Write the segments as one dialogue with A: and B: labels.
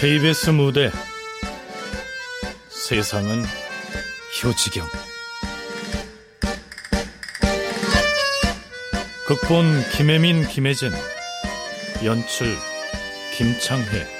A: KBS 무대. 세상은 효지경. 극본 김혜민 김혜진. 연출 김창회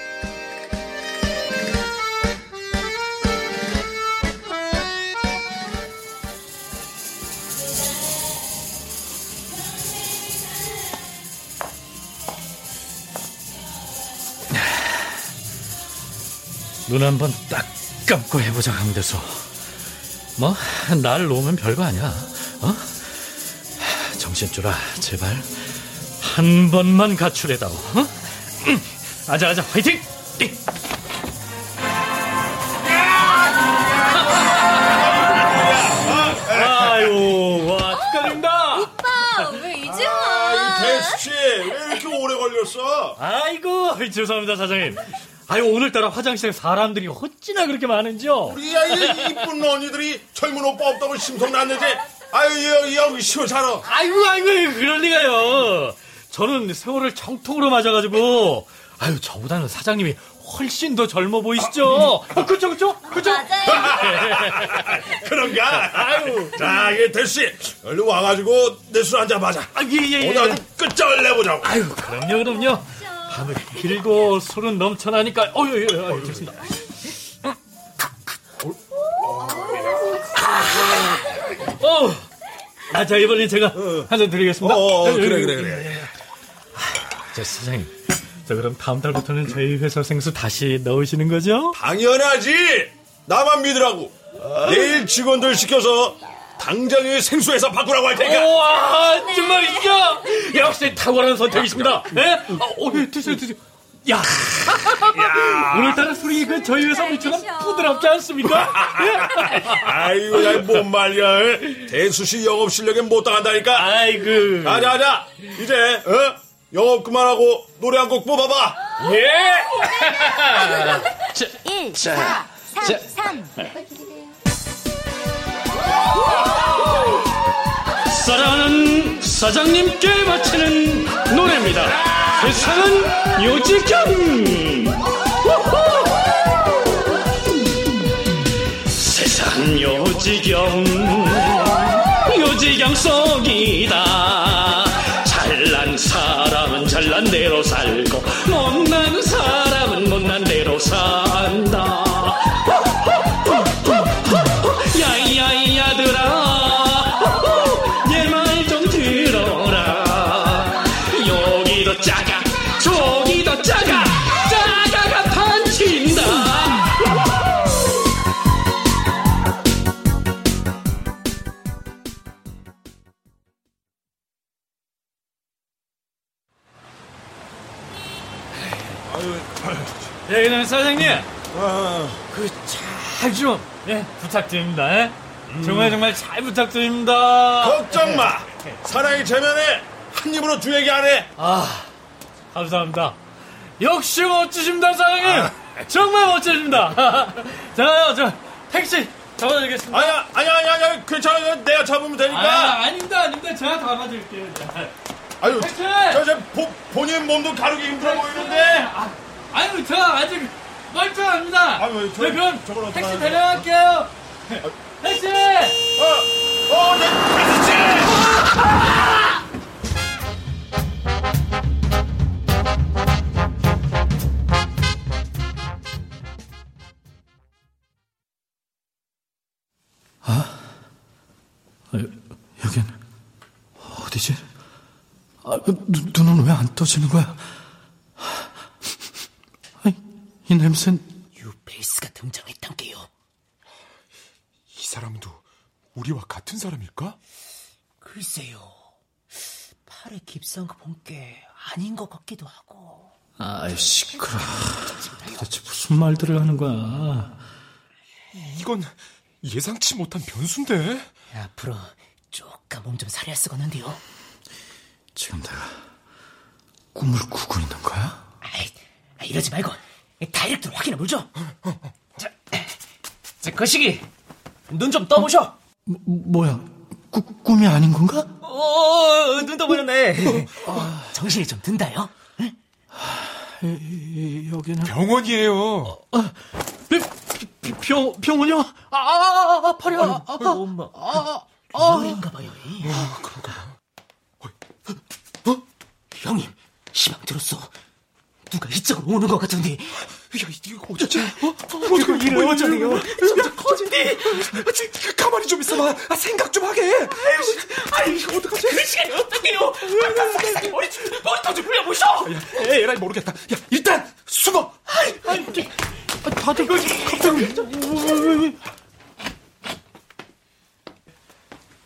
A: 눈 한번 딱 감고 해보자 강대수 뭐날 놓으면 별거 아니야 어? 정신줄아 제발 한 번만 가출해다오 어? 아자 아자 화이팅 아유 와 축하드립니다
B: 오빠 왜 이제 와?
C: 대수씨 왜 이렇게 오래 걸렸어?
A: 아이고 죄송합니다 사장님 아유 오늘따라 화장실에 사람들이 어찌나 그렇게 많은지요?
C: 우리야 이 이쁜 언니들이 젊은 오빠 없다고 심성 났는지. 아유 여기 시원찮아.
A: 아이고 아이고 그럴 리가요. 저는 세월을 정통으로 맞아가지고 아유 저보다는 사장님이 훨씬 더 젊어 보이시죠? 아, 그쵸 그쵸? 그쵸?
B: 맞아요.
C: 그런가?
A: 아유.
C: 자 이게 대수씨 얼른 와가지고 내 술 한잔 마자.
A: 아예예.
C: 오늘 아주 끝장을 내보자고.
A: 아유 그럼요 그럼요 밤을 길고 술은 넘쳐나니까 어유 예, 예, 좋습니다 어, 아, 자, 이번엔 제가 한 잔 드리겠습니다.
C: 어, 어,
A: 자,
C: 그래,
A: 여기,
C: 그래, 그래.
A: 자, 사장님. 자, 그럼 다음 달부터는 저희 회사 생수 다시 넣으시는 거죠?
C: 당연하지 나만 믿으라고 내일 직원들 시켜서 당장에 생수회사 바꾸라고 할 테니까
A: 우와, 정말이죠? 역시 탁월한 선택이십니다. 예? 어, 어, 예, 드세요, 드세요. 야, 오늘따라 술이 그 저희 회사 물처럼 부드럽지 않습니까? 예?
C: 아이고 야뭔 말이야 대수 씨 영업 실력에 못 당한다니까
A: 아이고.
C: 가자 가자 이제 어? 영업 그만하고 노래 한 곡 뽑아봐
A: 예!
B: 1, 4, 3, 3.
A: 사랑하는 사장님께 바치는 노래입니다. 세상은 요지경. 세상 요지경. 요지경 속이다. 잘난 사람은 잘난 대로 살고 못난 사람은 못난 대로 산다. 여기도 작아 저기도 작아 작아가 판친다. 예, 그럼 사장님. 그잘좀 예, 부탁드립니다 예? 정말 정말 잘 부탁드립니다.
C: 걱정 마. 사랑이 제면에 한 입으로 두 얘기 안 해
A: 아, 감사합니다. 역시 멋지십니다, 사장님. 정말 멋지십니다. 자요, 저 택시 잡아드리겠습니다.
C: 아니야 아니야 아니야 아니야 괜찮아 이거 내가 잡으면 되니까
A: 아, 아닙니다, 아닙니다. 제가 잡아드릴게요.
C: 아유
A: 택시!
C: 저저 본인 몸도 가르기 힘들어 보이는데
A: 아, 아유, 저 아직 멀쩡합니다.
C: 아유, 저-
A: 네, 그럼
C: 저걸
A: 택시. 데려갈게요. 택시!
C: 어어내 대수
A: 아, 그 눈, 눈은 왜 안 떠지는 거야? 아이, 이 냄새는
D: 유페이스가 등장했단 게요.
E: 이 사람도 우리와 같은 사람일까?
D: 글쎄요. 팔에 깁스한 거 본 게 아닌 것 같기도 하고.
A: 아이 시끄러. 도대체 무슨 말들을 하는 거야?
E: 이건 예상치 못한 변수인데.
D: 앞으로 조금 몸좀 살해야 쓰겠는데요.
A: 지금 내가 꿈을 꾸고 있는 거야?
D: 아이, 이러지 말고 다이렉트로 확인해 보죠. 자, 자, 거시기 눈 좀 떠보셔.
A: 뭐, 뭐야? 꾸, 꿈이 아닌 건가?
D: 어, 눈 떠보셨네. 정신이 좀 든다요. 응?
A: 여기는
E: 병원이에요.
A: 병 병원이요? 아, 아, 아, 아 팔이 아, 아,
D: 엄마.
A: 아, 아,
D: 여인가 봐요. 어? 형님, 시방 들었어. 누가 이쪽으로 오는 것 같은데.
E: 야, 이거 어쩌지? 어?
D: 이거 이래 어쩌네요. 진짜 커진디.
E: 가만히 좀 있어봐. 아, 생각 좀 하게.
D: 아이, 이거 어떡하지? 그 시간이 어떡해요? 싹싹이 머리, 머리터 좀 풀려보셔.
E: 야, 에라이 모르겠다. 야, 일단 숨어.
D: 아이, 아이,
A: 다들 갑자기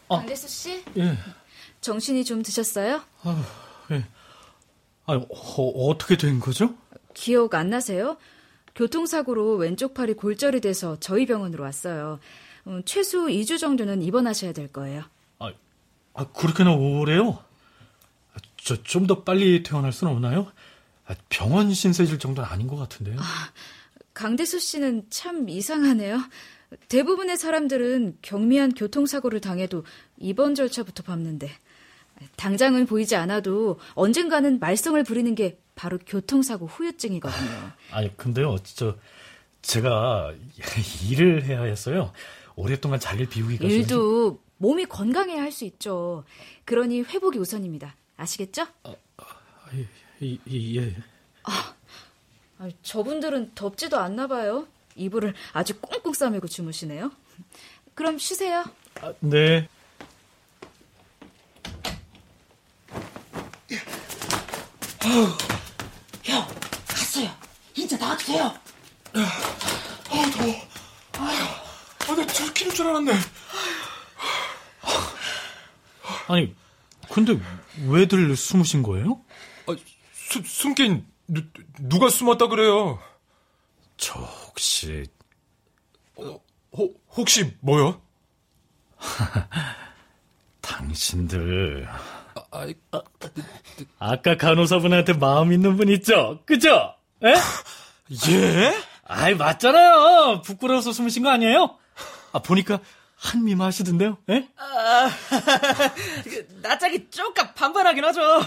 F: 강대수 씨,
A: 예.
F: 정신이 좀 드셨어요?
A: 예. 아, 어, 어떻게 된 거죠?
F: 기억 안 나세요? 교통사고로 왼쪽 팔이 골절이 돼서 저희 병원으로 왔어요. 음, 최소 2주 정도는 입원하셔야 될 거예요.
A: 아, 아 그렇게나 오래요? 저 좀 더 빨리 퇴원할 수는 없나요? 아, 병원 신세질 정도는 아닌 것 같은데요.
F: 강대수 씨는 참 이상하네요. 대부분의 사람들은 경미한 교통사고를 당해도 입원 절차부터 밟는데 당장은 보이지 않아도 언젠가는 말썽을 부리는 게 바로 교통사고 후유증이거든요.
A: 아니 근데요, 저 제가 일을 해야 했어요. 오랫동안 자리를 비우기가 좀-
F: 일도 몸이 건강해야 할 수 있죠. 그러니 회복이 우선입니다. 아시겠죠?
A: 이, 이, 예.
F: 아, 저분들은 덥지도 않나 봐요. 이불을 아주 꽁꽁 싸매고 주무시네요. 그럼 쉬세요.
A: 아, 네.
D: 형, 갔어요. 이제 나와도 돼요.
E: 아, 더워. 아, 나 들키는 줄 알았네.
A: 아니 근데 왜들 숨으신 거예요?
E: 아, 수, 숨긴 누, 누가 숨었다 그래요?
A: 저 혹시
E: 혹, 혹시 뭐요?
A: 당신들
E: 아,
A: 아까 간호사분한테 마음 있는 분 있죠? 그죠? 에?
E: 예?
A: 아이 맞잖아요. 부끄러워서 숨으신 거 아니에요? 아 보니까 한미마 하시던데요? 에?
D: 낯짝이 쪼까 반반하긴 하죠.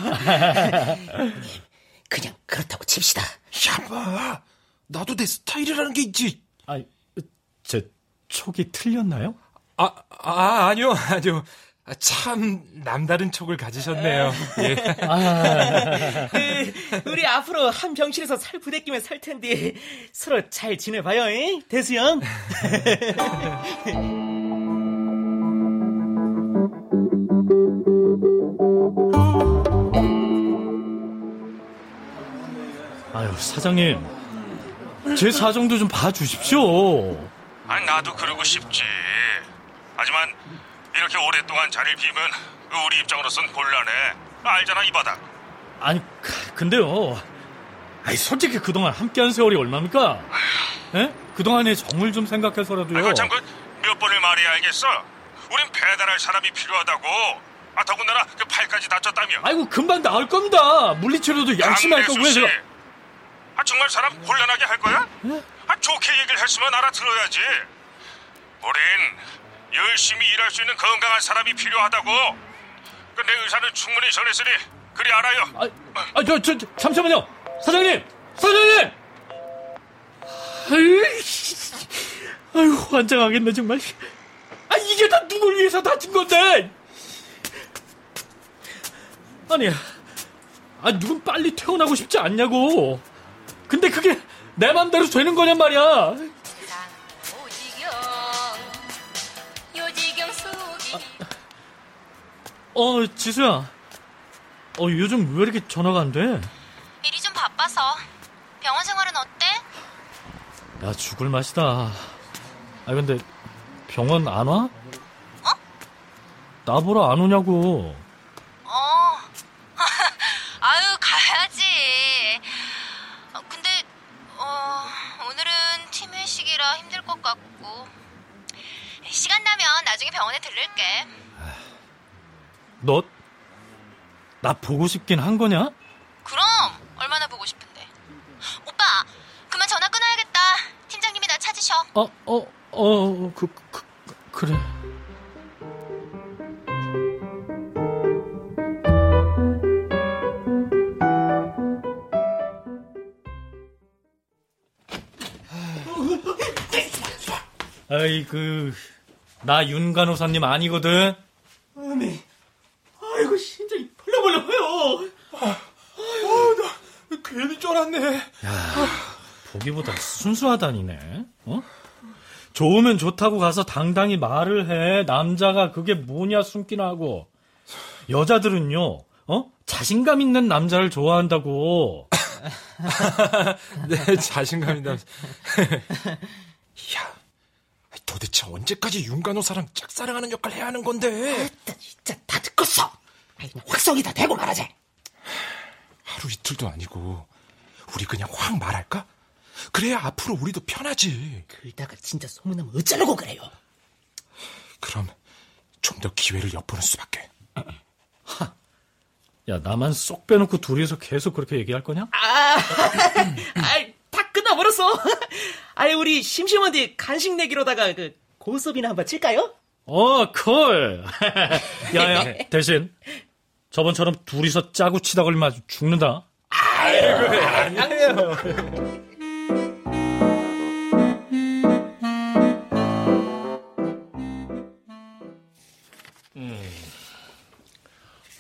D: 그냥 그렇다고 칩시다.
E: 야, 봐. 나도 내 스타일이라는 게 있지.
A: 아, 제 촉이 틀렸나요?
E: 아, 아, 아니요, 아니요. 아, 참, 남다른 촉을 가지셨네요. 예.
D: 그, 우리 앞으로 한 병실에서 살 부대끼며 살 텐데 서로 잘 지내봐요, 잉? 대수형.
A: 아유 사장님, 제 사정도 좀 봐주십시오.
G: 아니 나도 그러고 싶지. 하지만 이렇게 오랫동안 자리를 비우면 우리 입장으로선 곤란해. 알잖아 이 바닥.
A: 아니 근데요. 아니 솔직히 그동안 함께한 세월이 얼마입니까? 에? 그동안의 정을 좀 생각해서라도요.
G: 아이고 참그 몇 번을 말해야 알겠어. 우린 배달할 사람이 필요하다고. 아 더군다나 그 팔까지 다쳤다며.
A: 아이고 금방 나을 겁니다. 물리치료도 열심히 할 거고요. 제가.
G: 아 정말 사람 곤란하게 할 거야? 아 좋게 얘기를 했으면 알아들어야지. 우린 열심히 일할 수 있는 건강한 사람이 필요하다고. 그내 의사는 충분히 전했으니 그리 알아요.
A: 아, 아, 저, 저, 저, 잠시만요. 사장님! 사장님! 아유, 아유, 환장하겠네, 정말. 아, 이게 다 누굴 위해서 다친 건데! 아니, 아, 누군 빨리 퇴원하고 싶지 않냐고. 근데 그게 내 맘대로 되는 거냔 말이야. 어, 지수야. 어, 요즘 왜 이렇게 전화가 안 돼?
F: 일이 좀 바빠서. 병원 생활은 어때?
A: 야, 죽을 맛이다. 아, 근데 병원 안 와? 어? 나 보러 안 오냐고. 너, 나 보고 싶긴 한 거냐?
F: 그럼, 얼마나 보고 싶은데. 오빠, 그만 전화 끊어야겠다. 팀장님이 나 찾으셔.
A: 어, 어, 어, 그, 그, 그래. 아이, 그, 나 윤 간호사님 아니거든.
E: 쫄았네.
A: 야, 보기보다 순수하다니네. 어? 좋으면 좋다고 가서 당당히 말을 해. 남자가 그게 뭐냐 숨기나 하고. 여자들은요, 어? 자신감 있는 남자를 좋아한다고.
E: 네, 자신감이다. 야, 도대체 언제까지 윤간호사랑 짝사랑하는 역할을 해야 하는 건데?
D: 아, 진짜 다 듣겠어. 아이, 그냥 확성이 다 되고 말하지.
E: 하루 이틀도 아니고 우리 그냥 확 말할까? 그래야 앞으로 우리도 편하지.
D: 그러다가 진짜 소문나면 어쩌려고 그래요.
E: 그럼 좀 더 기회를 엿보는 수밖에.
A: 야, 나만 쏙 빼놓고 둘이서 계속 그렇게 얘기할 거냐?
D: 아, 아이, 다 끝나버렸어. 아이, 우리 심심한데 간식 내기로다가 그 고수업이나 한번 칠까요?
A: 어, 콜. 야, 야, 대신 저번처럼 둘이서 짜고 치다 걸리면 아주 죽는다.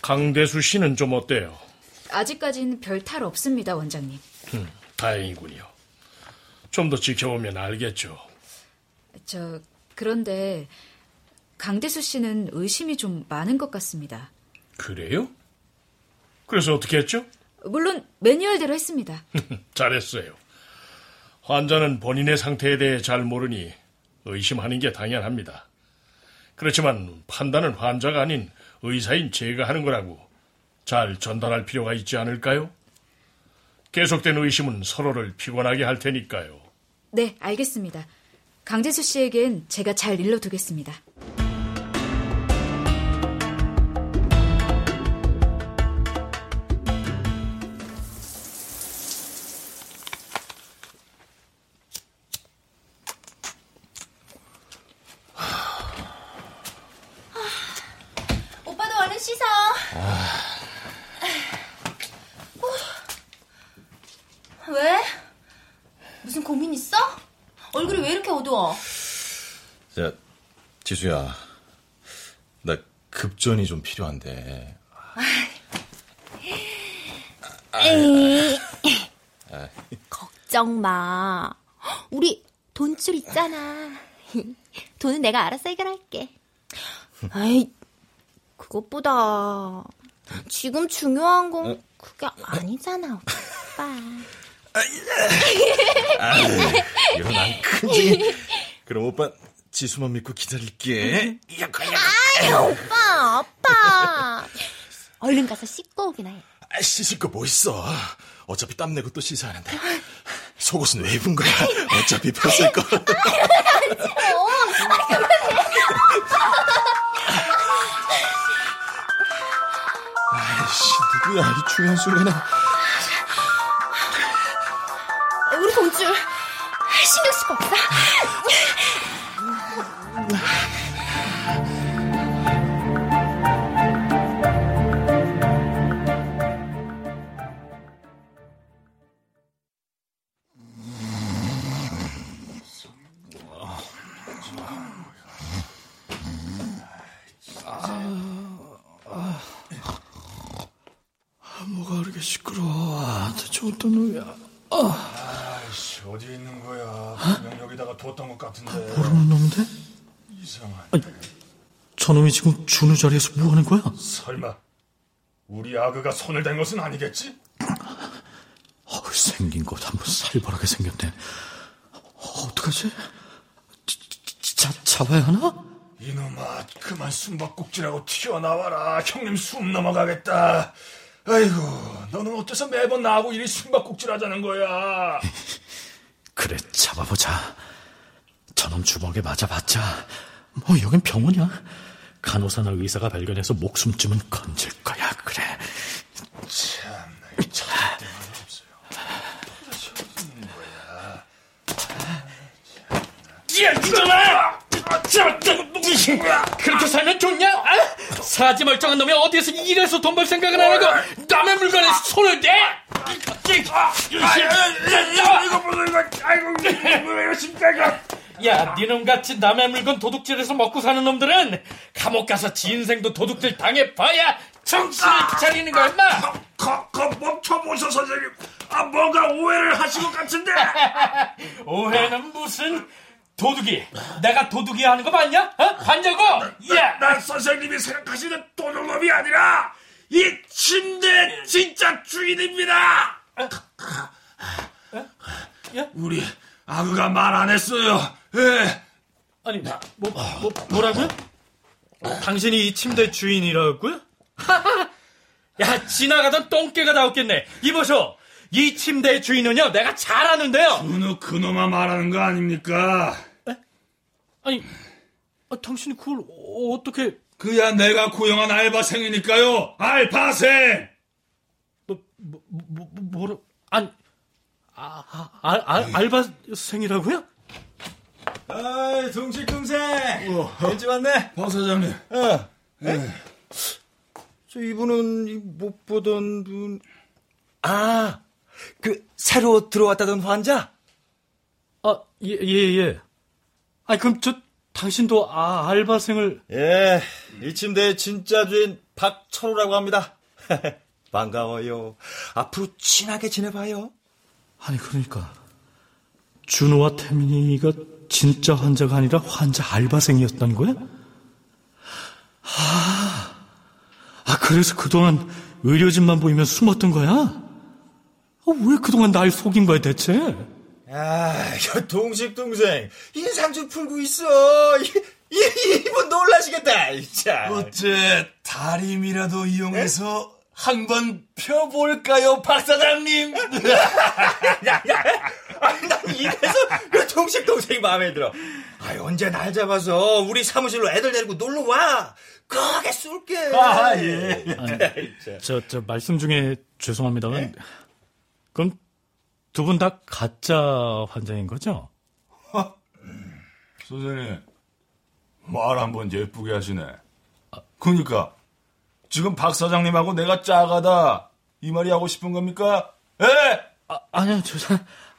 H: 강대수 씨는 좀 어때요?
F: 아직까지는 별 탈 없습니다, 원장님.
H: 음, 다행이군요. 좀 더 지켜보면 알겠죠.
F: 저, 그런데 강대수 씨는 의심이 좀 많은 것 같습니다.
H: 그래요? 그래서 어떻게 했죠?
F: 물론 매뉴얼대로 했습니다.
H: 잘했어요. 환자는 본인의 상태에 대해 잘 모르니 의심하는 게 당연합니다. 그렇지만 판단은 환자가 아닌 의사인 제가 하는 거라고 잘 전달할 필요가 있지 않을까요? 계속된 의심은 서로를 피곤하게 할 테니까요.
F: 네, 알겠습니다. 강대수 씨에겐 제가 잘 일러두겠습니다.
B: 어두워?
I: 자, 지수야. 나 급전이 좀 필요한데.
B: 에이. 걱정 마. 우리 돈줄 있잖아. 돈은 내가 알아서 해결할게. 아이, 그것보다 지금 중요한 건 그게 아니잖아, 오빠.
I: 이건 안 크지. 그럼 오빠 지수만 믿고 기다릴게.
B: 아이, 오빠, 아빠. 얼른 가서 씻고 오기나 해.
I: 아, 씻을 거 뭐 있어. 어차피 땀 내고 또 씻어야 하는데. 속옷은 왜 입은 거야? 어차피 폈을 거. 아이씨, 누구야, 이 중요한 순간에.
B: 거 없어?
A: 뭐가 그렇게 시끄러워. 아, 대체 어떤 놈이야.
C: 아이씨, 어디 있는 거야? 여기다가 뒀던 것 같은데.
A: 모르는 놈인데?
C: 이상하다.
A: 저놈이 지금 준우 자리에서 뭐 하는 거야?
C: 설마 우리 아그가 손을 댄 것은 아니겠지?
A: 어우, 생긴 것 한번 살벌하게 생겼네. 어, 어떡하지? 자, 잡아야 하나?
C: 이놈아, 그만 숨바꼭질하고 튀어나와라. 형님 숨 넘어가겠다. 아이고, 너는 어째서 매번 나하고 이리 숨바꼭질 하자는 거야?
A: 그래, 잡아보자. 저놈 주먹에 맞아봤자, 뭐, 여긴 병원이야. 간호사나 의사가 발견해서 목숨쯤은 건질 거야, 그래.
C: 참나, 찾을 데만 없어요. 있는 거야?
H: 야, 이놈아! 그렇게 살면 좋냐? 아? 사지 멀쩡한 놈이 어디에서 이래서 돈 벌 생각을 안 하고 남의 물건에 손을 대?
C: 이거 보는 거, 아이고, 왜 이러십니까, 이거?
A: 야, 니놈같이 남의 물건 도둑질해서 먹고 사는 놈들은 감옥 가서 지 인생도 도둑질 당해봐야 정신을 차리는 거야, 인마!
C: 거, 거, 멈춰보셔, 선생님. 아, 뭔가 오해를 하신 것 같은데.
A: 오해는 무슨 도둑이 내가 도둑이 하는 거 맞냐? 어? 봤냐고? 야!
C: 난 선생님이 생각하시는 도둑놈이 아니라 이 침대 진짜 주인입니다. 우리 아그가 말 안 했어요. 예.
A: 아니, 뭐, 뭐, 뭐라고요? 당신이 이 침대 주인이라고요? 야, 지나가던 똥개가 나왔겠네. 이보쇼, 이 침대의 주인은요, 내가 잘 아는데요.
C: 은우 그놈아 말하는 거 아닙니까?
A: 아니, 아, 당신이 그걸 어떻게...
C: 그야 내가 고용한 알바생이니까요. 알바생.
A: 뭐, 뭐, 뭐, 뭐라... 아니, 아, 아, 알, 알, 알바생이라고요?
J: 아이, 동식 동생. 일찍 왔네.
C: 박 사장님.
J: 어. 네? 저 이분은 못 보던 분. 아, 그 새로 들어왔다던 환자?
A: 아, 예, 예, 예. 아니, 그럼 저 당신도 아, 알바생을
J: 예, 이 침대의 진짜 주인 박철우라고 합니다. 반가워요. 앞으로 친하게 지내봐요.
A: 아니, 그러니까 준호와 태민이가 진짜 환자가 아니라 환자 알바생이었던 거야? 아, 아 그래서 그동안 의료진만 보이면 숨었던 거야? 아, 왜 그동안 날 속인 거야 대체?
J: 아, 동식 동생 인상 좀 풀고 있어. 이, 이, 이분 놀라시겠다. 자.
C: 어째 다림이라도 이용해서 한 번 펴볼까요, 박 사장님?
J: 야, 야, 아니, 난 이래서 그 동식 동생이 마음에 들어. 아, 언제 날 잡아서 우리 사무실로 애들 데리고 놀러 와. 거기 쏠게.
C: 아, 예.
A: 아니, 저, 저 말씀 중에 죄송합니다만, 네? 그럼 두 분 다 가짜 환자인 거죠?
C: 선생님, 말 한 번 예쁘게 하시네. 그러니까 지금 박 사장님하고 내가 짜가다 이 말이 하고 싶은 겁니까? 예?
A: 아, 아니요, 저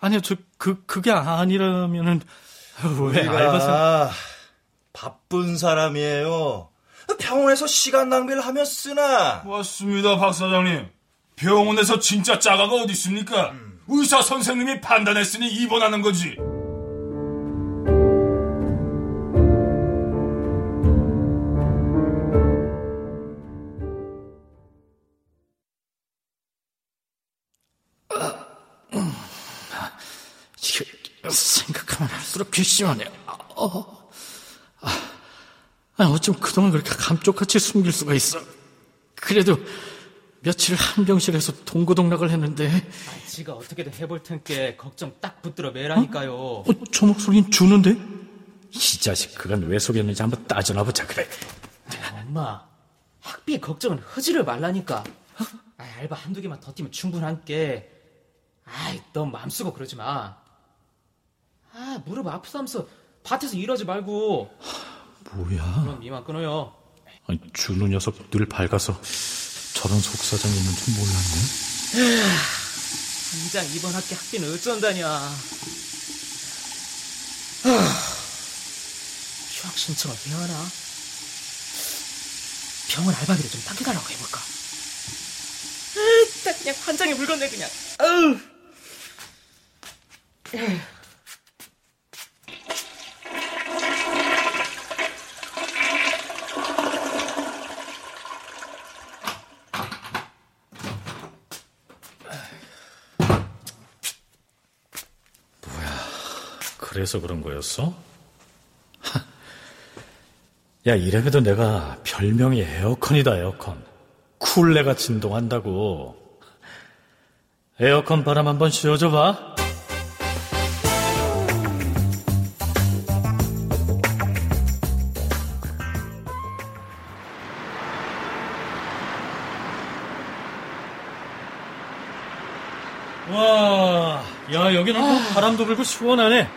A: 아니요, 저 그 그게 아니라면은 왜 알바생?
J: 바쁜 사람이에요. 병원에서 시간 낭비를 하며 쓰나?
C: 맞습니다, 박 사장님. 병원에서 진짜 짜가가 어디 있습니까? 음. 의사 선생님이 판단했으니 입원하는 거지.
A: 괘씸하네. 어. 아, 어쩜 그동안 그렇게 감쪽같이 숨길 수가 있어. 그래도 며칠 한 병실에서 동고동락을 했는데.
D: 아, 지가 어떻게든 해볼 텐께 걱정 딱 붙들어 매라니까요. 어?
A: 어, 저 목소리는 주는데? 이 자식 그건 왜 속였는지 한번 따져나 보자 그래.
D: 아, 엄마, 학비의 걱정은 하지를 말라니까. 아, 알바 한두 개만 더 뛰면 충분한 게. 아이, 너 마음 쓰고 그러지 마. 아, 무릎 아프다면서 밭에서 일하지 말고.
A: 뭐야?
D: 그럼 이만 끊어요.
A: 아니, 준우 녀석 늘 밝아서 저런 속사정이 있는 줄 몰랐네.
D: 당장 이번 학기 학비는 어쩐다냐. 휴학 신청을 해야 하나? 병원 알바비를 좀 당겨달라고 해볼까? 딱 그냥 환장에 물건네 그냥. 아우.
A: 그래서 그런 거였어? 야, 이래봬도 내가 별명이 에어컨이다, 에어컨. 쿨레가 진동한다고. 에어컨 바람 한번 씌워줘 봐. 바람도 불고 시원하네.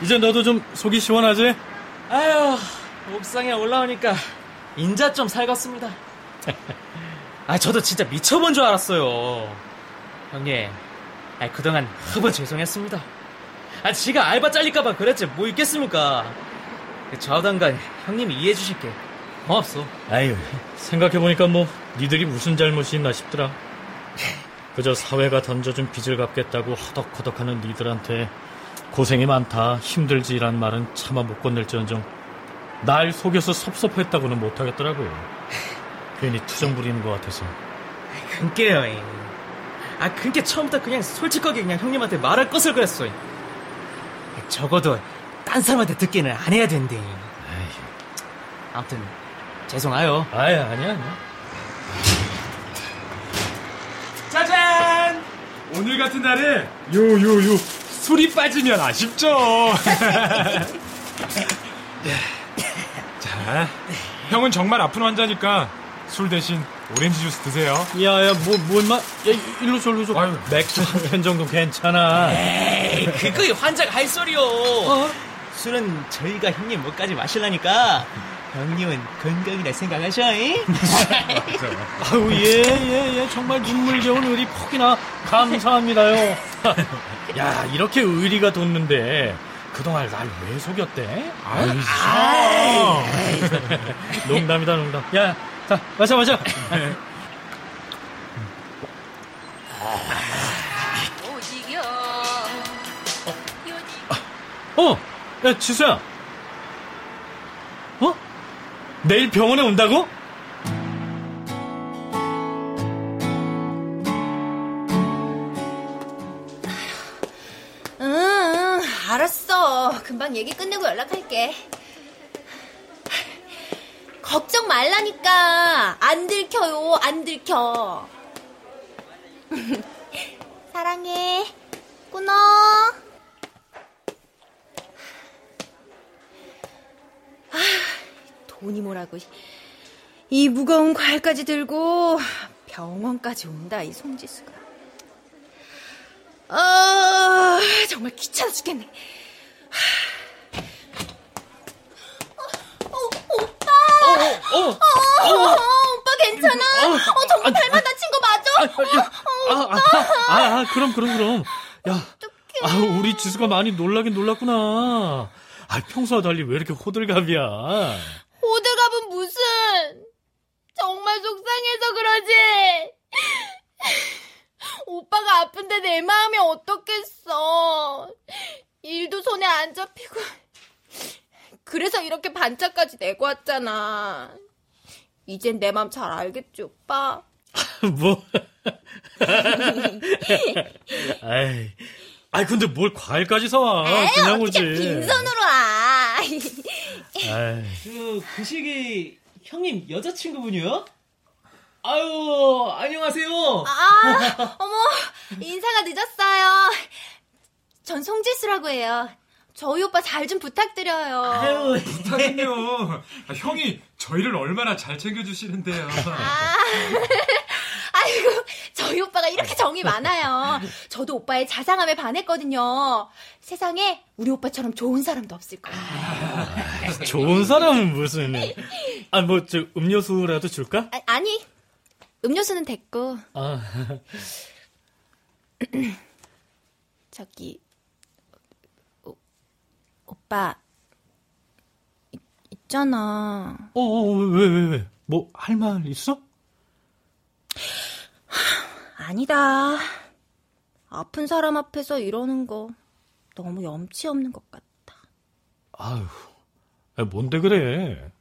A: 이제 너도 좀 속이 시원하지?
D: 아유, 옥상에 올라오니까 인자 좀 살겠습니다. 아, 저도 진짜 미쳐본 줄 알았어요. 형님, 아, 그동안 흡은 죄송했습니다. 아, 지가 알바 잘릴까봐 그랬지. 뭐 있겠습니까? 저 당간 형님이 이해해 주실 게 고맙소.
A: 아유, 생각해보니까 뭐, 니들이 무슨 잘못이 있나 싶더라. 그저 사회가 던져준 빚을 갚겠다고 허덕허덕하는 니들한테 고생이 많다, 힘들지란 말은 차마 못 건넬지언정 날 속여서 섭섭했다고는 못하겠더라고. 괜히 투정 부리는 것 같아서.
D: 그게요. 아, 그게 처음부터 그냥 솔직하게 그냥 형님한테 말할 것을 그랬어. 적어도 딴 사람한테 듣기는 안 해야 된대. 아무튼 죄송해요.
A: 아야, 아니야, 아니야.
K: 짜잔! 오늘 같은 날에 요요 요 술이 빠지면 아쉽죠. 자, 형은 정말 아픈 환자니까 술 대신 오렌지 주스 드세요.
A: 야, 야, 뭐, 뭐, 인마. 야, 일로 줘, 일로 줘. 맥주 한 캔 정도 괜찮아.
D: 에이, 그거이 환자가 할 소리요. 술은 저희가 형님 뭐까지 마실라니까 형님은 건강이라 생각하셔. 잉?
A: 아유, 예, 예, 예. 정말 눈물겨운 의리 폭이나 감사합니다요. 야, 이렇게 의리가 돋는데, 그동안 날 왜 속였대? 아유, 농담이다, 농담. 야, 자, 마셔, 마셔. 어, 야, 지수야. 어? 내일 병원에 온다고?
B: 응, 응, 알았어. 금방 얘기 끝내고 연락할게. 걱정 말라니까. 안 들켜요, 안 들켜. 사랑해. 끊어. 아, 돈이 뭐라고. 이 무거운 과일까지 들고 병원까지 온다, 이 송지수가. 아, 정말 귀찮아 죽겠네. 어, 오빠!
A: 어, 어,
B: 어, 오빠 괜찮아? 어, 정말 발만 다친 거 맞아?
A: 아, 아, 아, 아, 그럼, 그럼, 그럼. 야, 아, 우리 지수가 많이 놀라긴 놀랐구나. 아, 평소와 달리 왜 이렇게 호들갑이야?
B: 호들갑은 무슨? 정말 속상해서 그러지. 오빠가 아픈데 내 마음이 어떻겠어. 일도 손에 안 잡히고. 그래서 이렇게 반짝까지 내고 왔잖아. 이젠 내 맘 잘 알겠지, 오빠?
A: 뭐? 아이, 아이, 근데 뭘 과일까지 사와.
B: 에이,
A: 그냥 오지.
B: 빈손으로 와.
D: 그, 그 시기 형님 여자친구분이요? 아유, 안녕하세요.
B: 아, 어머, 인사가 늦었어요. 전 송지수라고 해요. 저희 오빠 잘 좀 부탁드려요.
D: 아유,
K: 부탁은요. 아, 형이 저희를 얼마나 잘 챙겨주시는데요.
B: 아, 아이고, 저희 오빠가 이렇게 정이 많아요. 저도 오빠의 자상함에 반했거든요. 세상에 우리 오빠처럼 좋은 사람도 없을 거예요.
A: 좋은 사람은 무슨. 아, 뭐, 저, 음료수라도 줄까?
B: 아, 아니, 음료수는 됐고,
A: 아,
B: 저기, 오, 오빠, 있, 있잖아.
A: 어, 어, 왜, 왜, 왜? 뭐, 할 말 있어?
B: 아니다. 아픈 사람 앞에서 이러는 거 너무 염치 없는 것 같아.
A: 아유, 아, 뭔데 그래?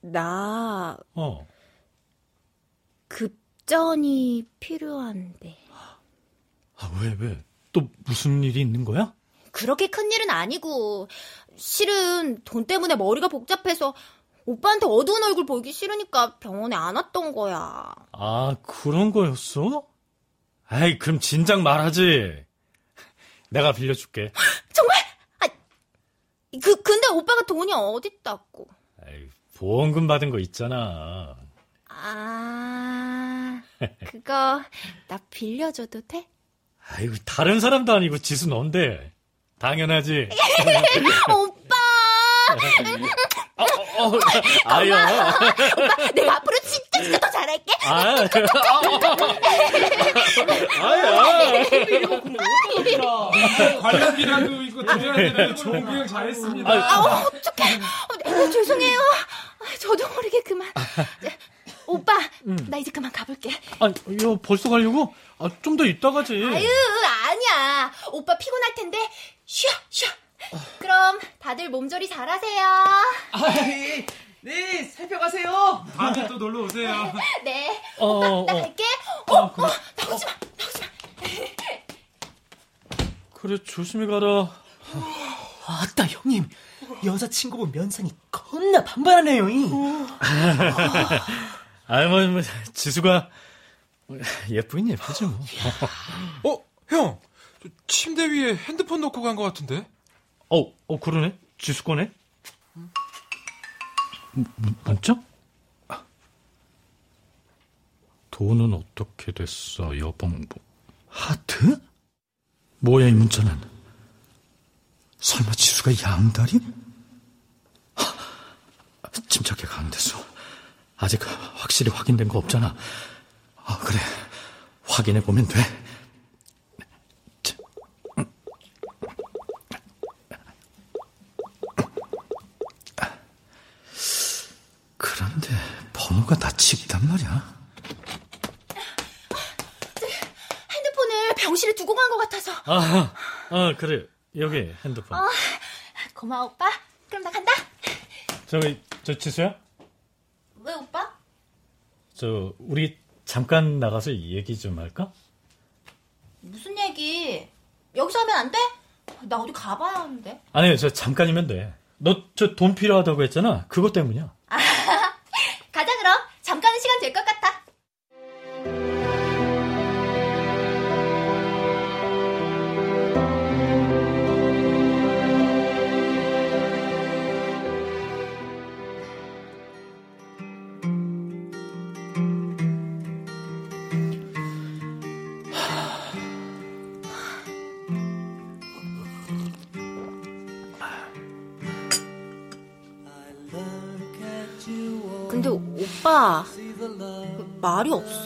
B: 나
A: 어.
B: 급전이 필요한데.
A: 아, 왜, 왜? 또 무슨 일이 있는 거야?
B: 그렇게 큰 일은 아니고 실은 돈 때문에 머리가 복잡해서 오빠한테 어두운 얼굴 보이기 싫으니까 병원에 안 왔던 거야.
A: 아, 그런 거였어? 아이, 그럼 진작 말하지. 내가 빌려줄게.
B: 정말? 아, 그 근데 오빠가 돈이 어딨다고?
A: 아이, 보험금 받은 거 있잖아.
B: 아, 그거 나 빌려줘도 돼?
A: 아이고, 다른 사람도 아니고 지수 넌데. 당연하지.
B: 오빠!
A: 어, 어, 아야.
B: 오빠, 내가 앞으로 진짜 진짜 더 잘할게.
A: 아, 아야.
K: 관련비라도 이거 드려야 되는데 좋은 구형 잘했습니다.
B: 아, 어떡해. 어, 죄송해요. 저도 모르게 그만. 오빠, 나 이제 그만 가볼게.
A: 아, 이거 벌써 가려고? 아, 좀더 이따 가지.
B: 아유, 아니야. 오빠 피곤할 텐데, 쉬어, 쉬어. 그럼 다들 몸조리 잘하세요.
D: 아이, 네, 살펴가세요.
K: 다음에 또 놀러 오세요.
B: 네.
A: 어,
B: 오빠,
A: 어,
B: 나
A: 어.
B: 갈게. 어, 어, 나오지 마, 나오지 마.
A: 그래, 조심히 가라.
D: 아따, 형님. 여자친구분 면상이 겁나 반반하네요.
A: 아이, 뭐, 뭐, 지수가 예쁘긴 예쁘지 뭐.
K: 어, 형. 저 침대 위에 핸드폰 놓고 간 것 같은데?
A: 어, 어, 그러네. 지수 거네. 문- 문자? 돈은 어떻게 됐어, 여봉부. 하트? 뭐야, 이 문자는? 설마 지수가 양다리? 하, 침착해 가운데서. 아직 확실히 확인된 거 없잖아. 아, 그래. 확인해 보면 돼. 그런데 번호가 낯이 있단 말이야.
B: 핸드폰을 병실에 두고 간 것 같아서.
A: 아, 아 그래 여기 핸드폰.
B: 어, 고마워, 오빠. 그럼 나 간다.
A: 저기 저 지수야,
B: 왜, 오빠?
A: 저 우리 잠깐 나가서 얘기 좀 할까?
B: 무슨 얘기? 여기서 하면 안 돼? 나 어디 가봐야 하는데.
A: 아니 저 잠깐이면 돼. 너 저 돈 필요하다고 했잖아. 그것 때문이야.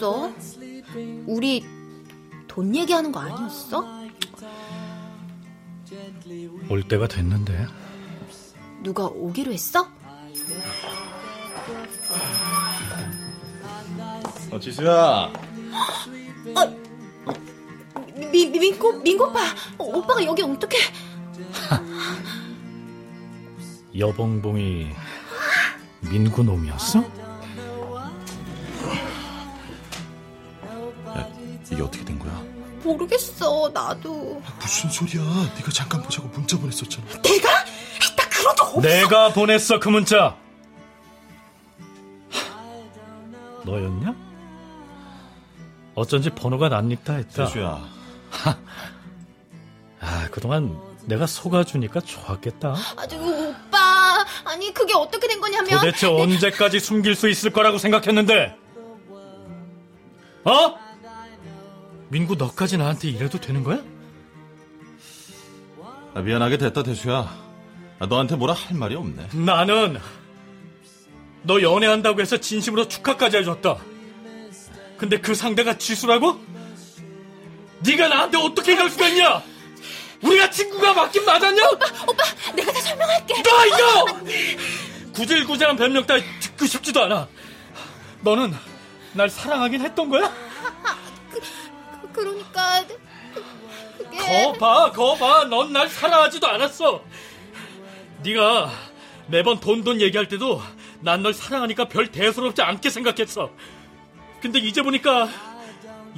B: 없어? 우리 돈 얘기하는 거 아니었어?
A: 올 때가 됐는데.
B: 누가 오기로 했어?
I: 어, 지수야.
B: 미, 미- 민고 민고빠 어, 오빠가 여기 어떻게?
A: 여봉봉이 민구 놈이었어?
I: 이게 어떻게 된 거야?
B: 모르겠어 나도.
I: 무슨 소리야? 네가 잠깐 보자고 문자 보냈었잖아.
B: 내가? 나적 없어.
A: 내가 보냈어 그 문자. 너였냐? 어쩐지 번호가 낯익다 했다.
I: 지수야.
A: 아, 그동안 내가 속아주니까 좋았겠다.
B: 아주 오빠 아니 그게 어떻게 된 거냐면
A: 도대체 언제까지 숨길 수 있을 거라고 생각했는데? 어? 민구 너까지 나한테 이래도 되는 거야?
I: 아, 미안하게 됐다, 대수야. 아, 너한테 뭐라 할 말이 없네.
A: 나는 너 연애한다고 해서 진심으로 축하까지 해줬다. 근데 그 상대가 지수라고? 네가 나한테 어떻게 이럴 수가 있냐? 우리가 친구가 맞긴 맞았냐?
B: 오빠 오빠 내가 다 설명할게.
A: 너 이거! 구질구질한 변명 따위 듣고 싶지도 않아. 너는 날 사랑하긴 했던 거야?
B: 그, 그러니까 그, 그게
A: 거 봐, 거 봐. 넌 날 사랑하지도 않았어. 네가 매번 돈 돈 얘기할 때도 난 널 사랑하니까 별 대수롭지 않게 생각했어. 근데 이제 보니까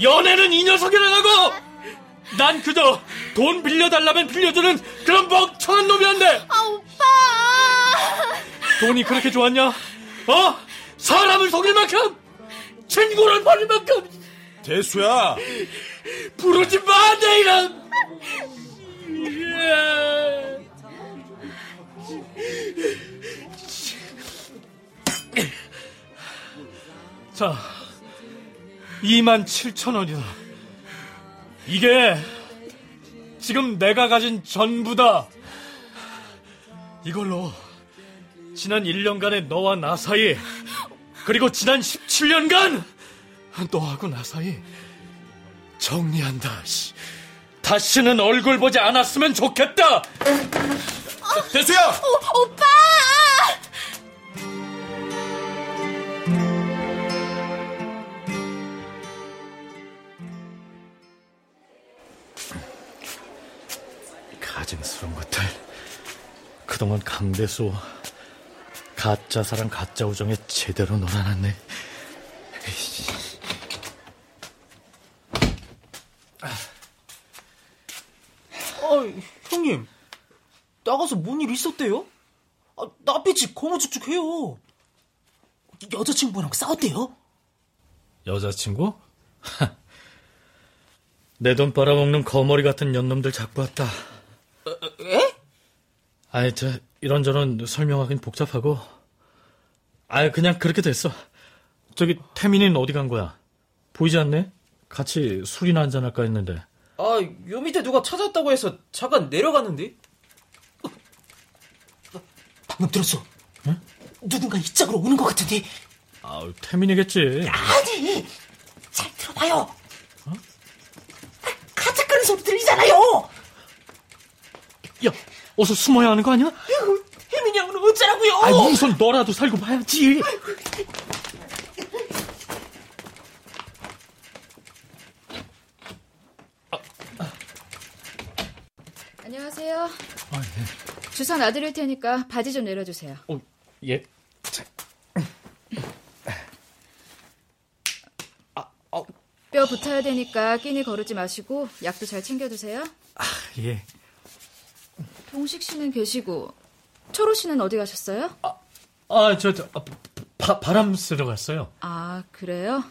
A: 연애는 이 녀석이라고! 난 그저 돈 빌려달라면 빌려주는 그런 멍청한 놈이었네!
B: 아 오빠
A: 돈이 그렇게 좋았냐? 어? 사람을 속일 만큼! 친구를 버릴 만큼!
I: 대수야!
A: 부르지 마, 내 이름! 자, 2만 7천 원이다. 이게 지금 내가 가진 전부다. 이걸로 지난 1년간의 너와 나 사이 그리고 지난 17년간 너하고 나 사이 정리한다. 씨. 다시는 얼굴 보지 않았으면 좋겠다.
I: 대수야!
B: 오, 오빠!
A: 가증스러운 것들. 그동안 강대수 가짜 사랑 가짜 우정에 제대로 놀아놨네. 에이
D: 아, 형님. 나가서 뭔 일 있었대요? 아, 나빛이 고무죽죽해요. 여자친구랑 싸웠대요?
A: 여자친구? 내 돈 빨아먹는 거머리 같은 년놈들 잡고 왔다.
D: 에?
A: 아이, 저, 이런저런 설명하긴 복잡하고. 아이, 그냥 그렇게 됐어. 저기, 태민이는 어디 간 거야? 보이지 않네? 같이 술이나 한잔할까 했는데.
D: 아, 요 밑에 누가 찾았다고 해서 잠깐 내려갔는데? 방금 들었어. 누군가 이 짝으로 오는 것 같은데.
A: 아우, 태민이겠지.
D: 아니! 잘 들어봐요. 가짝거리는 소리 들리잖아요.
A: 야, 어서 숨어야 하는 거 아니야?
D: 혜민이 형은 어쩌라고요?
A: 아이, 우선 너라도 살고 봐야지.
F: 안녕하세요. 주소 놔드릴 테니까 바지 좀 내려주세요.
A: 어, 예.
F: 뼈 붙어야 되니까 끼니 거르지 마시고 약도 잘 챙겨두세요.
A: 예.
F: 동식 씨는 계시고 초로 씨는 어디 가셨어요?
A: 아, 저, 저 아, 바, 바람 쐬러 갔어요.
F: 아 그래요?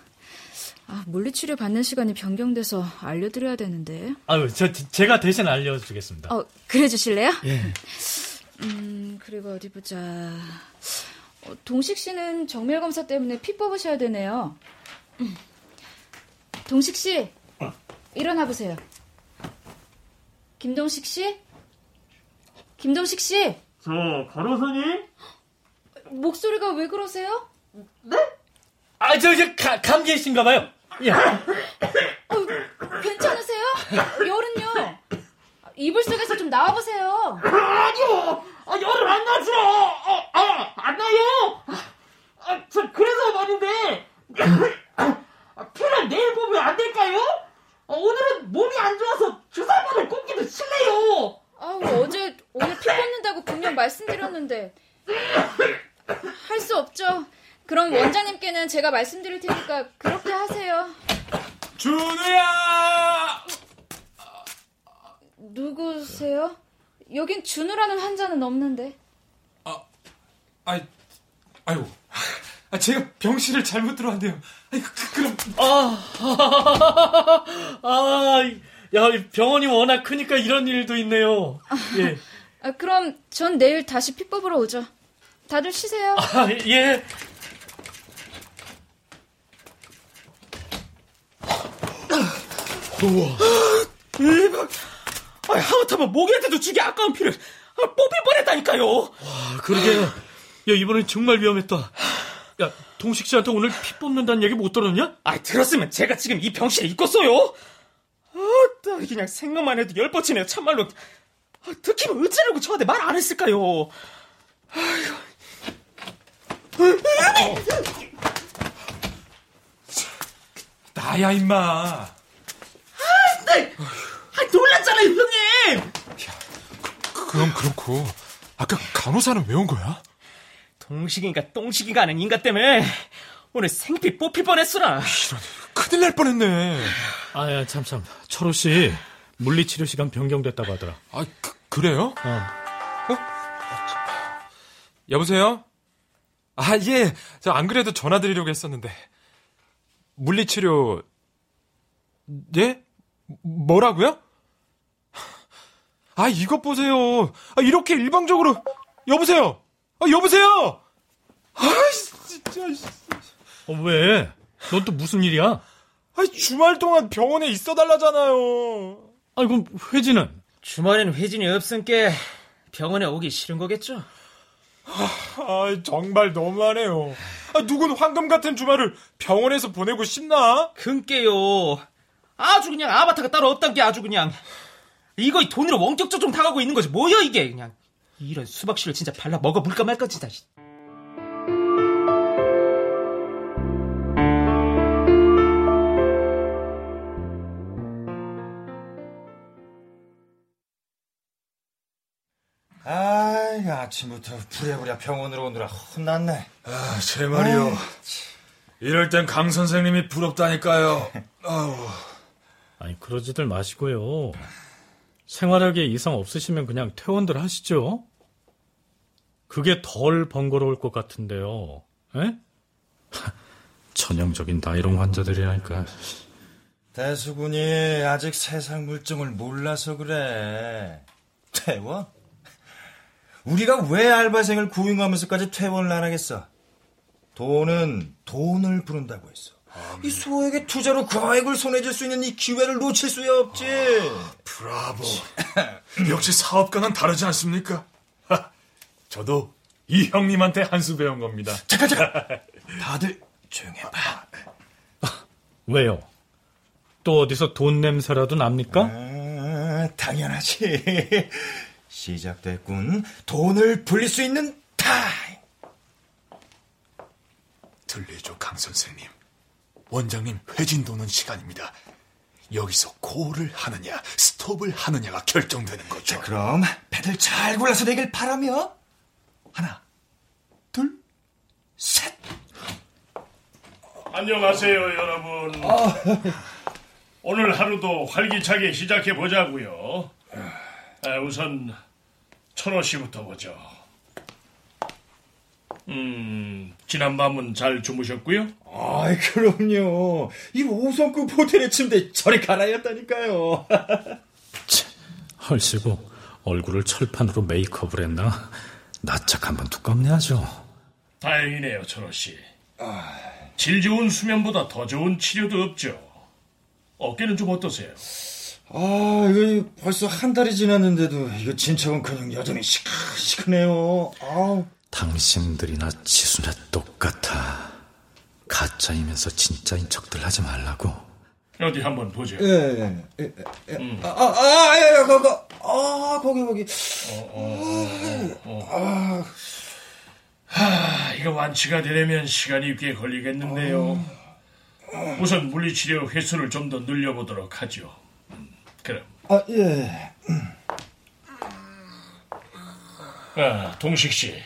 F: 아, 물리치료 받는 시간이 변경돼서 알려드려야 되는데.
A: 아유, 저, 제가 대신 알려주겠습니다.
F: 어, 그래 주실래요?
A: 예.
F: 음, 그리고 어디 보자. 어, 동식 씨는 정밀 검사 때문에 피 뽑으셔야 되네요. 음. 동식 씨, 일어나 보세요. 김동식 씨? 김동식 씨?
A: 저, 간호사님?
F: 목소리가 왜 그러세요?
A: 아, 저, 저, 가, 감기이신가 봐요. 예.
F: 어, 괜찮으세요? 열은요? 이불 속에서 좀 나와보세요.
D: 아니요! 아, 열은 안 나죠! 어, 아, 안 나요! 아, 저, 그래서 말인데, 아, 피를 내일 보면 안 될까요? 아, 오늘은 몸이 안 좋아서 주사 한 번을 꽂기도 싫네요!
F: 아우, 어제 오늘 피 뽑는다고 분명 말씀드렸는데. 할 수 없죠. 그럼 원장님께는 제가 말씀드릴 테니까 그렇게 여긴 준우라는 환자는 없는데.
K: 아이, 아유, 아, 제가 병실을 잘못 들어왔네요. 아이, 그, 그럼
A: 아, 아, 야, 이 병원이 워낙 크니까 이런 일도 있네요. 예.
F: 아, 그럼 전 내일 다시 피 뽑으러 오죠. 다들 쉬세요.
A: 아, 예.
D: 우와. 대박. 아, 하마터면 목에한테도 주기 아까운 피를 아, 뽑힐 뻔했다니까요.
A: 와, 그러게. 야, 이번엔 정말 위험했다. 야, 동식 씨한테 오늘 피 뽑는다는 얘기 못 들었냐?
D: 아, 들었으면 제가 지금 이 병실에 있겠어요? 아, 나 그냥 생각만 해도 열뻗치네요, 참말로. 아, 특히 어쩌려고 저한테 말 안 했을까요? 아이고.
K: 나야 임마.
D: 아, 네. 아, 놀랐잖아요, 형님.
E: 그럼 그렇고 아까 간호사는 왜 온 거야?
D: 동식인가 똥식인가 하는 인가 때문에 오늘 생피 뽑힐 뻔했으나.
E: 큰일 날 뻔했네.
A: 아, 야, 참, 참. 철호 씨, 물리치료 시간 변경됐다고 하더라.
E: 아, 그, 래요
A: 어.
E: 여보세요? 아, 예. 저 안 그래도 전화 드리려고 했었는데. 물리치료, 예? 뭐라고요? 아, 이것 보세요. 아, 이렇게 일방적으로. 여보세요? 아, 여보세요? 아, 진짜.
A: 어, 왜? 넌 또 무슨 일이야?
E: 아, 주말 동안 병원에 있어 달라잖아요.
A: 아, 그럼 회지는?
D: 주말에는 회진이 없으니까 병원에 오기 싫은 거겠죠?
E: 아, 정말 너무하네요.
K: 아, 누군 황금 같은 주말을 병원에서 보내고 싶나?
D: 큰게요. 아주 그냥 아바타가 따로 없단 게 아주 그냥. 이거 돈으로 원격 조종 당하고 있는 거지. 뭐야 이게 그냥. 이런 수박씨를 진짜 발라 먹어 볼까 말까 진짜.
J: 아, 아침부터 부랴부랴 병원으로 오느라 혼났네.
C: 아, 제 말이요. 이럴 땐 강 선생님이 부럽다니까요. 아우.
A: 아니 그러지들 마시고요. 생활하기에 이상 없으시면 그냥 퇴원들 하시죠. 그게 덜 번거로울 것 같은데요. 에? 전형적인 나이롱 환자들이라니까.
J: 대수군이 아직 세상 물정을 몰라서 그래. 퇴원? 우리가 왜 알바생을 고용하면서까지 퇴원을 안 하겠어? 돈은 돈을 부른다고 했어. 이 소액의 투자로 거액을 손에 쥘수 있는 이 기회를 놓칠 수야 없지.
C: 브라보. 역시 사업가는 다르지 않습니까? 하, 저도 이 형님한테 한 수 배운 겁니다.
J: 잠깐, 잠깐. 다들 조용해봐.
A: 왜요? 또 어디서 돈 냄새라도 납니까?
J: 아, 당연하지. 시작됐군. 돈을 불릴 수 있는 타임.
C: 들리죠, 강 선생님. 원장님 회진 도는 시간입니다. 여기서 고를 하느냐, 스톱을 하느냐가 결정되는 거죠.
J: 자, 그럼 패들 잘 골라서 내길 바라며. 하나, 둘, 셋.
H: 안녕하세요, 여러분. 오늘 하루도 활기차게 시작해 보자고요. 아, 우선 천호 씨부터 보죠. 음, 지난 밤은 잘 주무셨고요.
J: 아이, 그럼요. 이 5성급 호텔의 침대 저리 갈아였다니까요.
A: 헐시고 얼굴을 철판으로 메이크업을 했나? 낯짝 한번 두껍네 아주.
H: 다행이네요, 천호 씨. 질 좋은 수면보다 더 좋은 치료도 없죠. 어깨는 좀 어떠세요?
J: 아, 이거 벌써 한 달이 지났는데도 이거 진척은 그냥 여전히 시큰시큰해요. 아우.
A: 당신들이나 지수나 똑같아. 가짜이면서 진짜인 척들 하지 말라고.
H: 어디 한번 보죠.
J: 예, 예, 예, 예. 아, 아, 아, 예, 예, 거기, 아, 거기, 거기.
H: 아, 하, 이거 완치가 되려면 시간이 꽤 걸리겠는데요. 우선 물리치료 횟수를 좀 더 늘려보도록 하죠. 음, 그럼.
J: 아, 예.
H: 아, 동식 씨.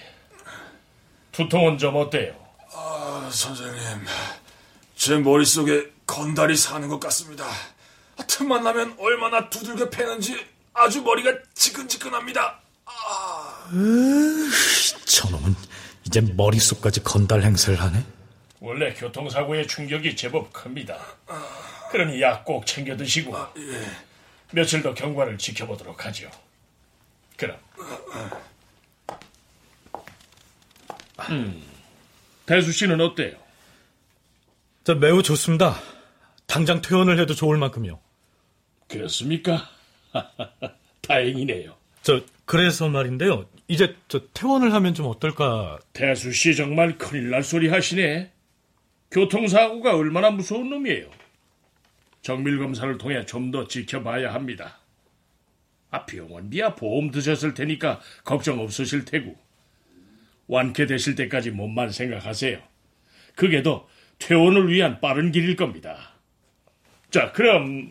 H: 두통은 좀 어때요?
C: 아, 선생님. 제 머릿속에 건달이 사는 것 같습니다. 틈만 나면 얼마나 두들겨 패는지 아주 머리가 지근지근합니다.
A: 저놈은 이제 머릿속까지 건달 행세를 하네.
H: 원래 교통사고의 충격이 제법 큽니다. 그러니 약 꼭 챙겨 드시고 며칠 더 경과를 지켜보도록 하죠. 그럼. 음, 대수 씨는 어때요?
A: 저 매우 좋습니다. 당장 퇴원을 해도 좋을 만큼요.
H: 그렇습니까? 다행이네요.
A: 저 그래서 말인데요. 이제 저 퇴원을 하면 좀 어떨까?
H: 대수 씨 정말 큰일 날 소리 하시네. 교통사고가 얼마나 무서운 놈이에요. 정밀 검사를 통해 좀 더 지켜봐야 합니다. 아, 병원 비야 보험 드셨을 테니까 걱정 없으실 테고. 완쾌되실 때까지 몸만 생각하세요. 그게 더 퇴원을 위한 빠른 길일 겁니다. 자, 그럼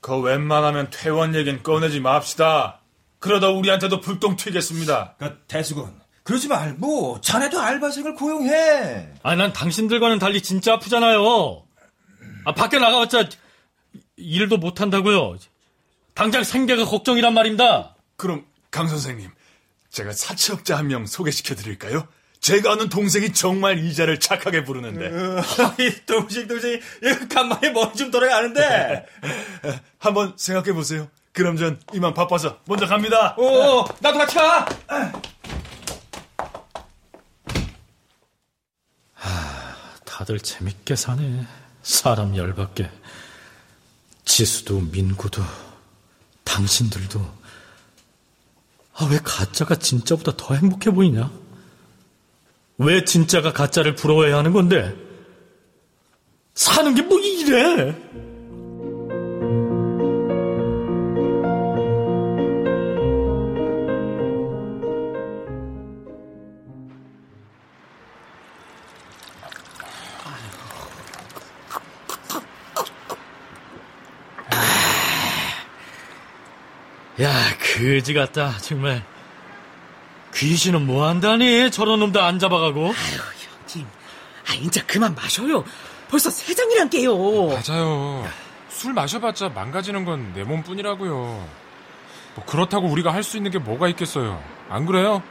C: 그 웬만하면 퇴원 얘긴 꺼내지 맙시다. 그러다 우리한테도 불똥 튀겠습니다.
J: 그, 대수군. 그러지 말고, 자네도 알바생을 고용해.
A: 아니, 난 당신들과는 달리 진짜 아프잖아요. 아, 밖에 나가봤자 일도 못한다고요. 당장 생계가 걱정이란 말입니다.
C: 그럼 강 선생님, 제가 사채업자 한 명 소개시켜 드릴까요? 제가 아는 동생이 정말 이자를 착하게 부르는데.
J: 이 동식, 동식, 이거 간만에 머리 좀 돌아가는데.
C: 한번 생각해 보세요. 그럼 전 이만 바빠서 먼저 갑니다.
J: 오, 나도 같이 가!
A: 다들 재밌게 사네. 사람 열받게. 지수도 민구도 당신들도 아, 왜 가짜가 진짜보다 더 행복해 보이냐? 왜 진짜가 가짜를 부러워해야 하는 건데? 사는 게 뭐 이래? 야, 그지 같다, 정말. 귀신은 뭐 한다니? 저런 놈도 안 잡아가고.
D: 아유, 형님. 아, 인자 그만 마셔요. 벌써 세 장이란 게요.
E: 맞아요. 술 마셔봤자 망가지는 건 내 몸뿐이라고요. 뭐 그렇다고 우리가 할 수 있는 게 뭐가 있겠어요. 안 그래요?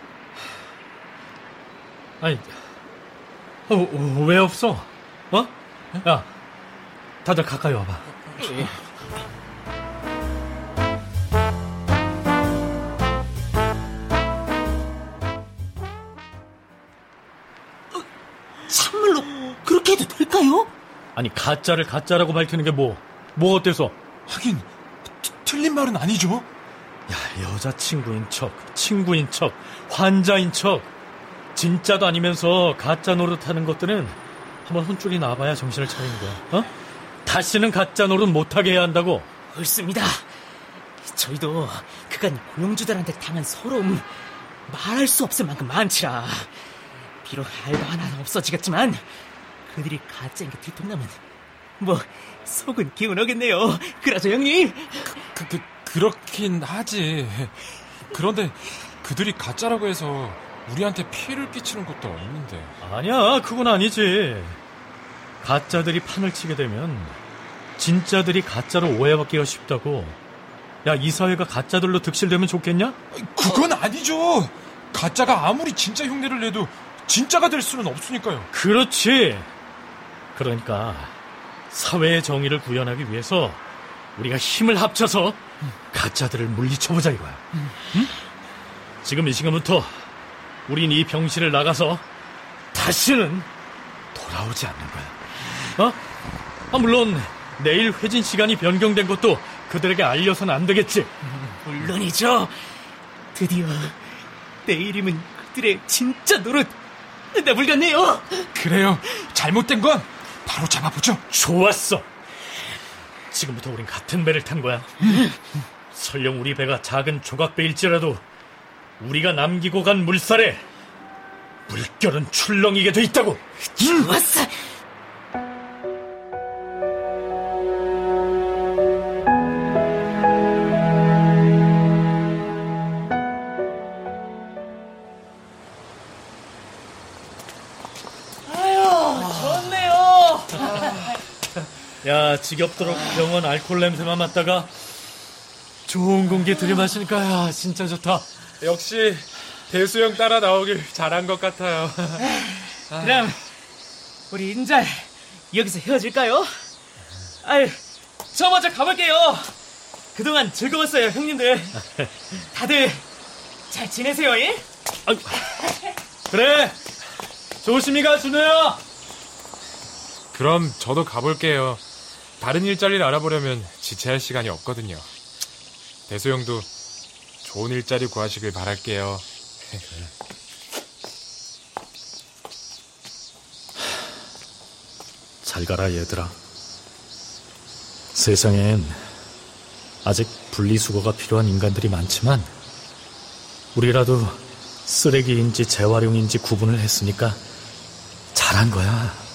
A: 아니, 어, 어, 왜 없어? 어? 야, 다들 가까이 와봐.
D: 될까요?
A: 아니, 가짜를 가짜라고 밝히는 게 뭐, 뭐 어때서?
E: 하긴 틀린 말은 아니죠.
A: 야, 여자친구인 척, 친구인 척, 환자인 척. 진짜도 아니면서 가짜 노릇하는 것들은 한번 혼쭐이 나봐야 정신을 차리는 거야. 어? 다시는 가짜 노릇 못하게 해야 한다고.
D: 옳습니다. 저희도 그간 고용주들한테 당한 서러움 말할 수 없을 만큼 많지라. 비록 알바 하나 없어지겠지만 그들이 가짜인 게 들통나면 뭐 속은 개운하겠네요. 그러죠 형님?
E: 그, 그, 그렇긴 하지. 그런데 그들이 가짜라고 해서 우리한테 피해를 끼치는 것도 없는데.
A: 아니야, 그건 아니지. 가짜들이 판을 치게 되면 진짜들이 가짜로 오해받기가 쉽다고. 야, 이 사회가 가짜들로 득실되면 좋겠냐?
E: 그건 아니죠. 가짜가 아무리 진짜 흉내를 내도 진짜가 될 수는 없으니까요.
A: 그렇지. 그러니까 사회의 정의를 구현하기 위해서 우리가 힘을 합쳐서 가짜들을 물리쳐보자 이거야. 응? 지금 이 시간부터 우린 이 병실을 나가서 다시는 돌아오지 않는 거야. 어? 아, 물론 내일 회진 시간이 변경된 것도 그들에게 알려서는 안 되겠지.
D: 물론이죠. 드디어 내일이면 그들의 진짜 노릇 나불겠네요.
E: 그래요. 잘못된 건 바로 잡아보죠.
A: 좋았어. 지금부터 우린 같은 배를 탄 거야. 설령 우리 배가 작은 조각배일지라도 우리가 남기고 간 물살에 물결은 출렁이게 돼 있다고.
D: 좋았어.
A: 야, 지겹도록 병원 알코올 냄새만 맡다가 좋은 공기 들이마시니까 야, 진짜 좋다.
E: 역시 대수 형 따라 나오길 잘한 것 같아요.
D: 그럼 우리 인자 여기서 헤어질까요? 아유, 저 먼저 가볼게요. 그동안 즐거웠어요, 형님들. 다들 잘 지내세요, 예?
A: 아유, 그래. 조심히 가, 준호야.
E: 그럼 저도 가볼게요. 다른 일자리를 알아보려면 지체할 시간이 없거든요. 대소 형도 좋은 일자리 구하시길 바랄게요.
A: 잘 가라, 얘들아. 세상엔 아직 분리수거가 필요한 인간들이 많지만, 우리라도 쓰레기인지 재활용인지 구분을 했으니까 잘한 거야.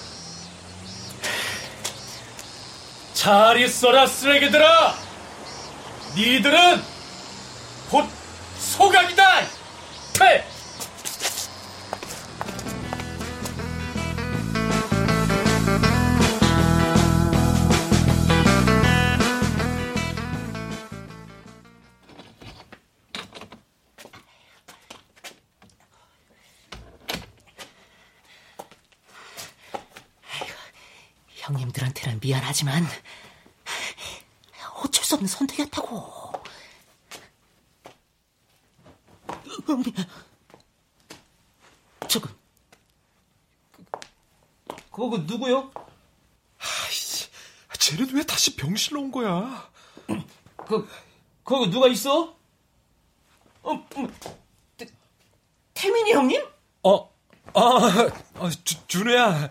A: 잘 있어라, 쓰레기들아! 니들은 곧 소각이다! 퇴!
D: 하지만 어쩔 수 없는 선택이었다고. 저거 그거 누구요?
E: 아이씨, 쟤는 왜 다시 병실로 온 거야?
D: 그 거기 누가 있어? 어, 어 태, 태민이 형님?
E: 어, 어, 어 주, 준우야.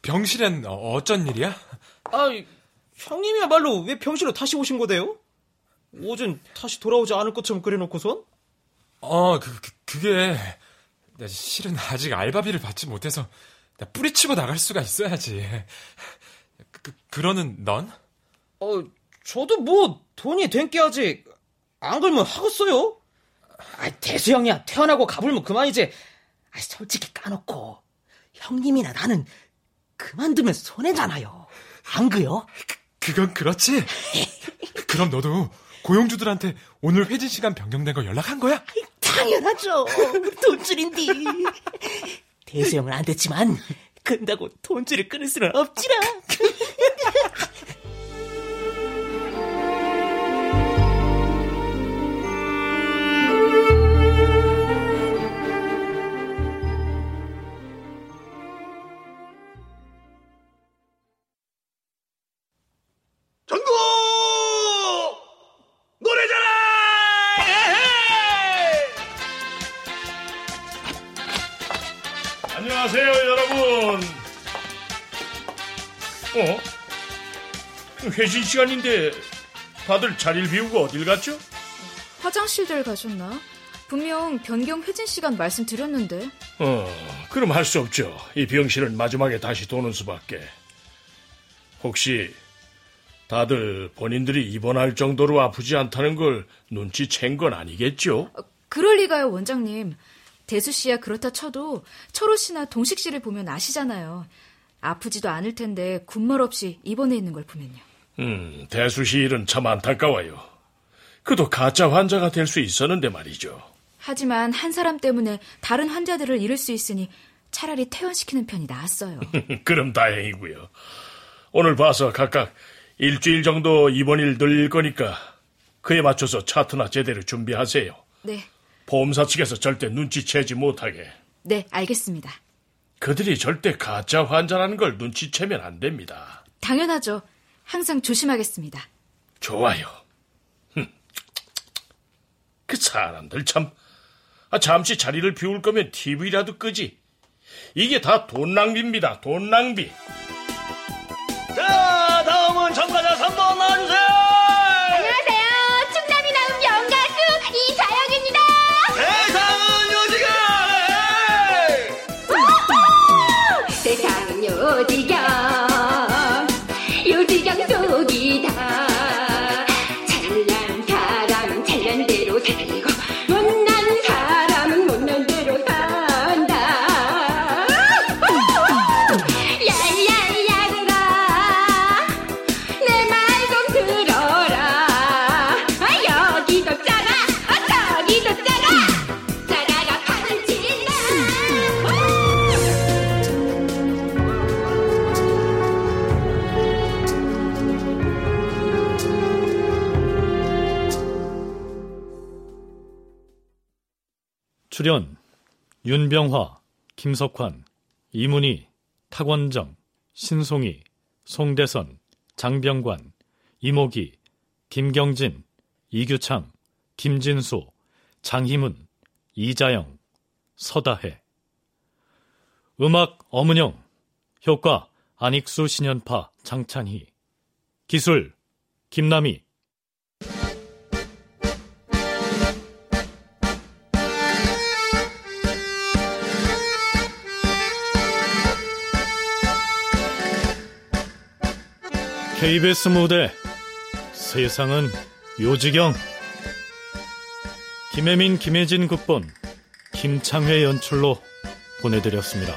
E: 병실엔 어쩐 일이야?
D: 아, 형님이야말로 왜 병실로 다시 오신 거대요? 오전 다시 돌아오지 않을 것처럼 그래놓고선?
E: 어, 그, 그 그게 실은 아직 알바비를 받지 못해서 뿌리치고 나갈 수가 있어야지. 그, 그러는 넌?
D: 어, 저도 뭐 돈이 된 게 아직 안 걸면 하겠어요. 아, 대수 형이야 태어나고 가불면 그만이지. 아, 솔직히 까놓고 형님이나 나는 그만두면 손해잖아요. 안 그요?
E: 그, 그건 그렇지. 그럼 너도 고용주들한테 오늘 회진 시간 변경된 거 연락한 거야?
D: 당연하죠. 돈줄인디. 대수형은 안 됐지만 근다고 돈줄을 끊을 수는 없지라.
H: 회신 시간인데 다들 자리를 비우고 어딜 갔죠?
F: 화장실들 가셨나? 분명 변경 회진 시간 말씀드렸는데.
H: 어, 그럼 할 수 없죠. 이 병실은 마지막에 다시 도는 수밖에. 혹시 다들 본인들이 입원할 정도로 아프지 않다는 걸 눈치챈 건 아니겠죠?
F: 그럴 리가요, 원장님. 대수 씨야 그렇다 쳐도 철호 씨나 동식 씨를 보면 아시잖아요. 아프지도 않을 텐데 군말 없이 입원해 있는 걸 보면요.
H: 음, 대수 씨 일은 참 안타까워요. 그도 가짜 환자가 될 수 있었는데 말이죠.
F: 하지만 한 사람 때문에 다른 환자들을 잃을 수 있으니 차라리 퇴원시키는 편이 나았어요.
H: 그럼 다행이고요. 오늘 봐서 각각 일주일 정도 입원일 늘릴 거니까 그에 맞춰서 차트나 제대로 준비하세요.
F: 네.
H: 보험사 측에서 절대 눈치채지 못하게.
F: 네, 알겠습니다.
H: 그들이 절대 가짜 환자라는 걸 눈치채면 안 됩니다.
F: 당연하죠. 항상 조심하겠습니다.
H: 좋아요. 그 사람들 참. 아, 잠시 자리를 비울 거면 TV라도 끄지. 이게 다 돈 낭비입니다. 돈 낭비.
A: 출연 윤병화, 김석환, 이문희, 탁원정, 신송희, 송대선, 장병관, 이모기, 김경진, 이규창, 김진수, 장희문, 이자영, 서다해. 음악 엄은영 효과 안익수 신연파 장찬희. 기술 김남희 KBS 무대 세상은 요지경 김혜민 김혜진 극본 김창회 연출로 보내드렸습니다.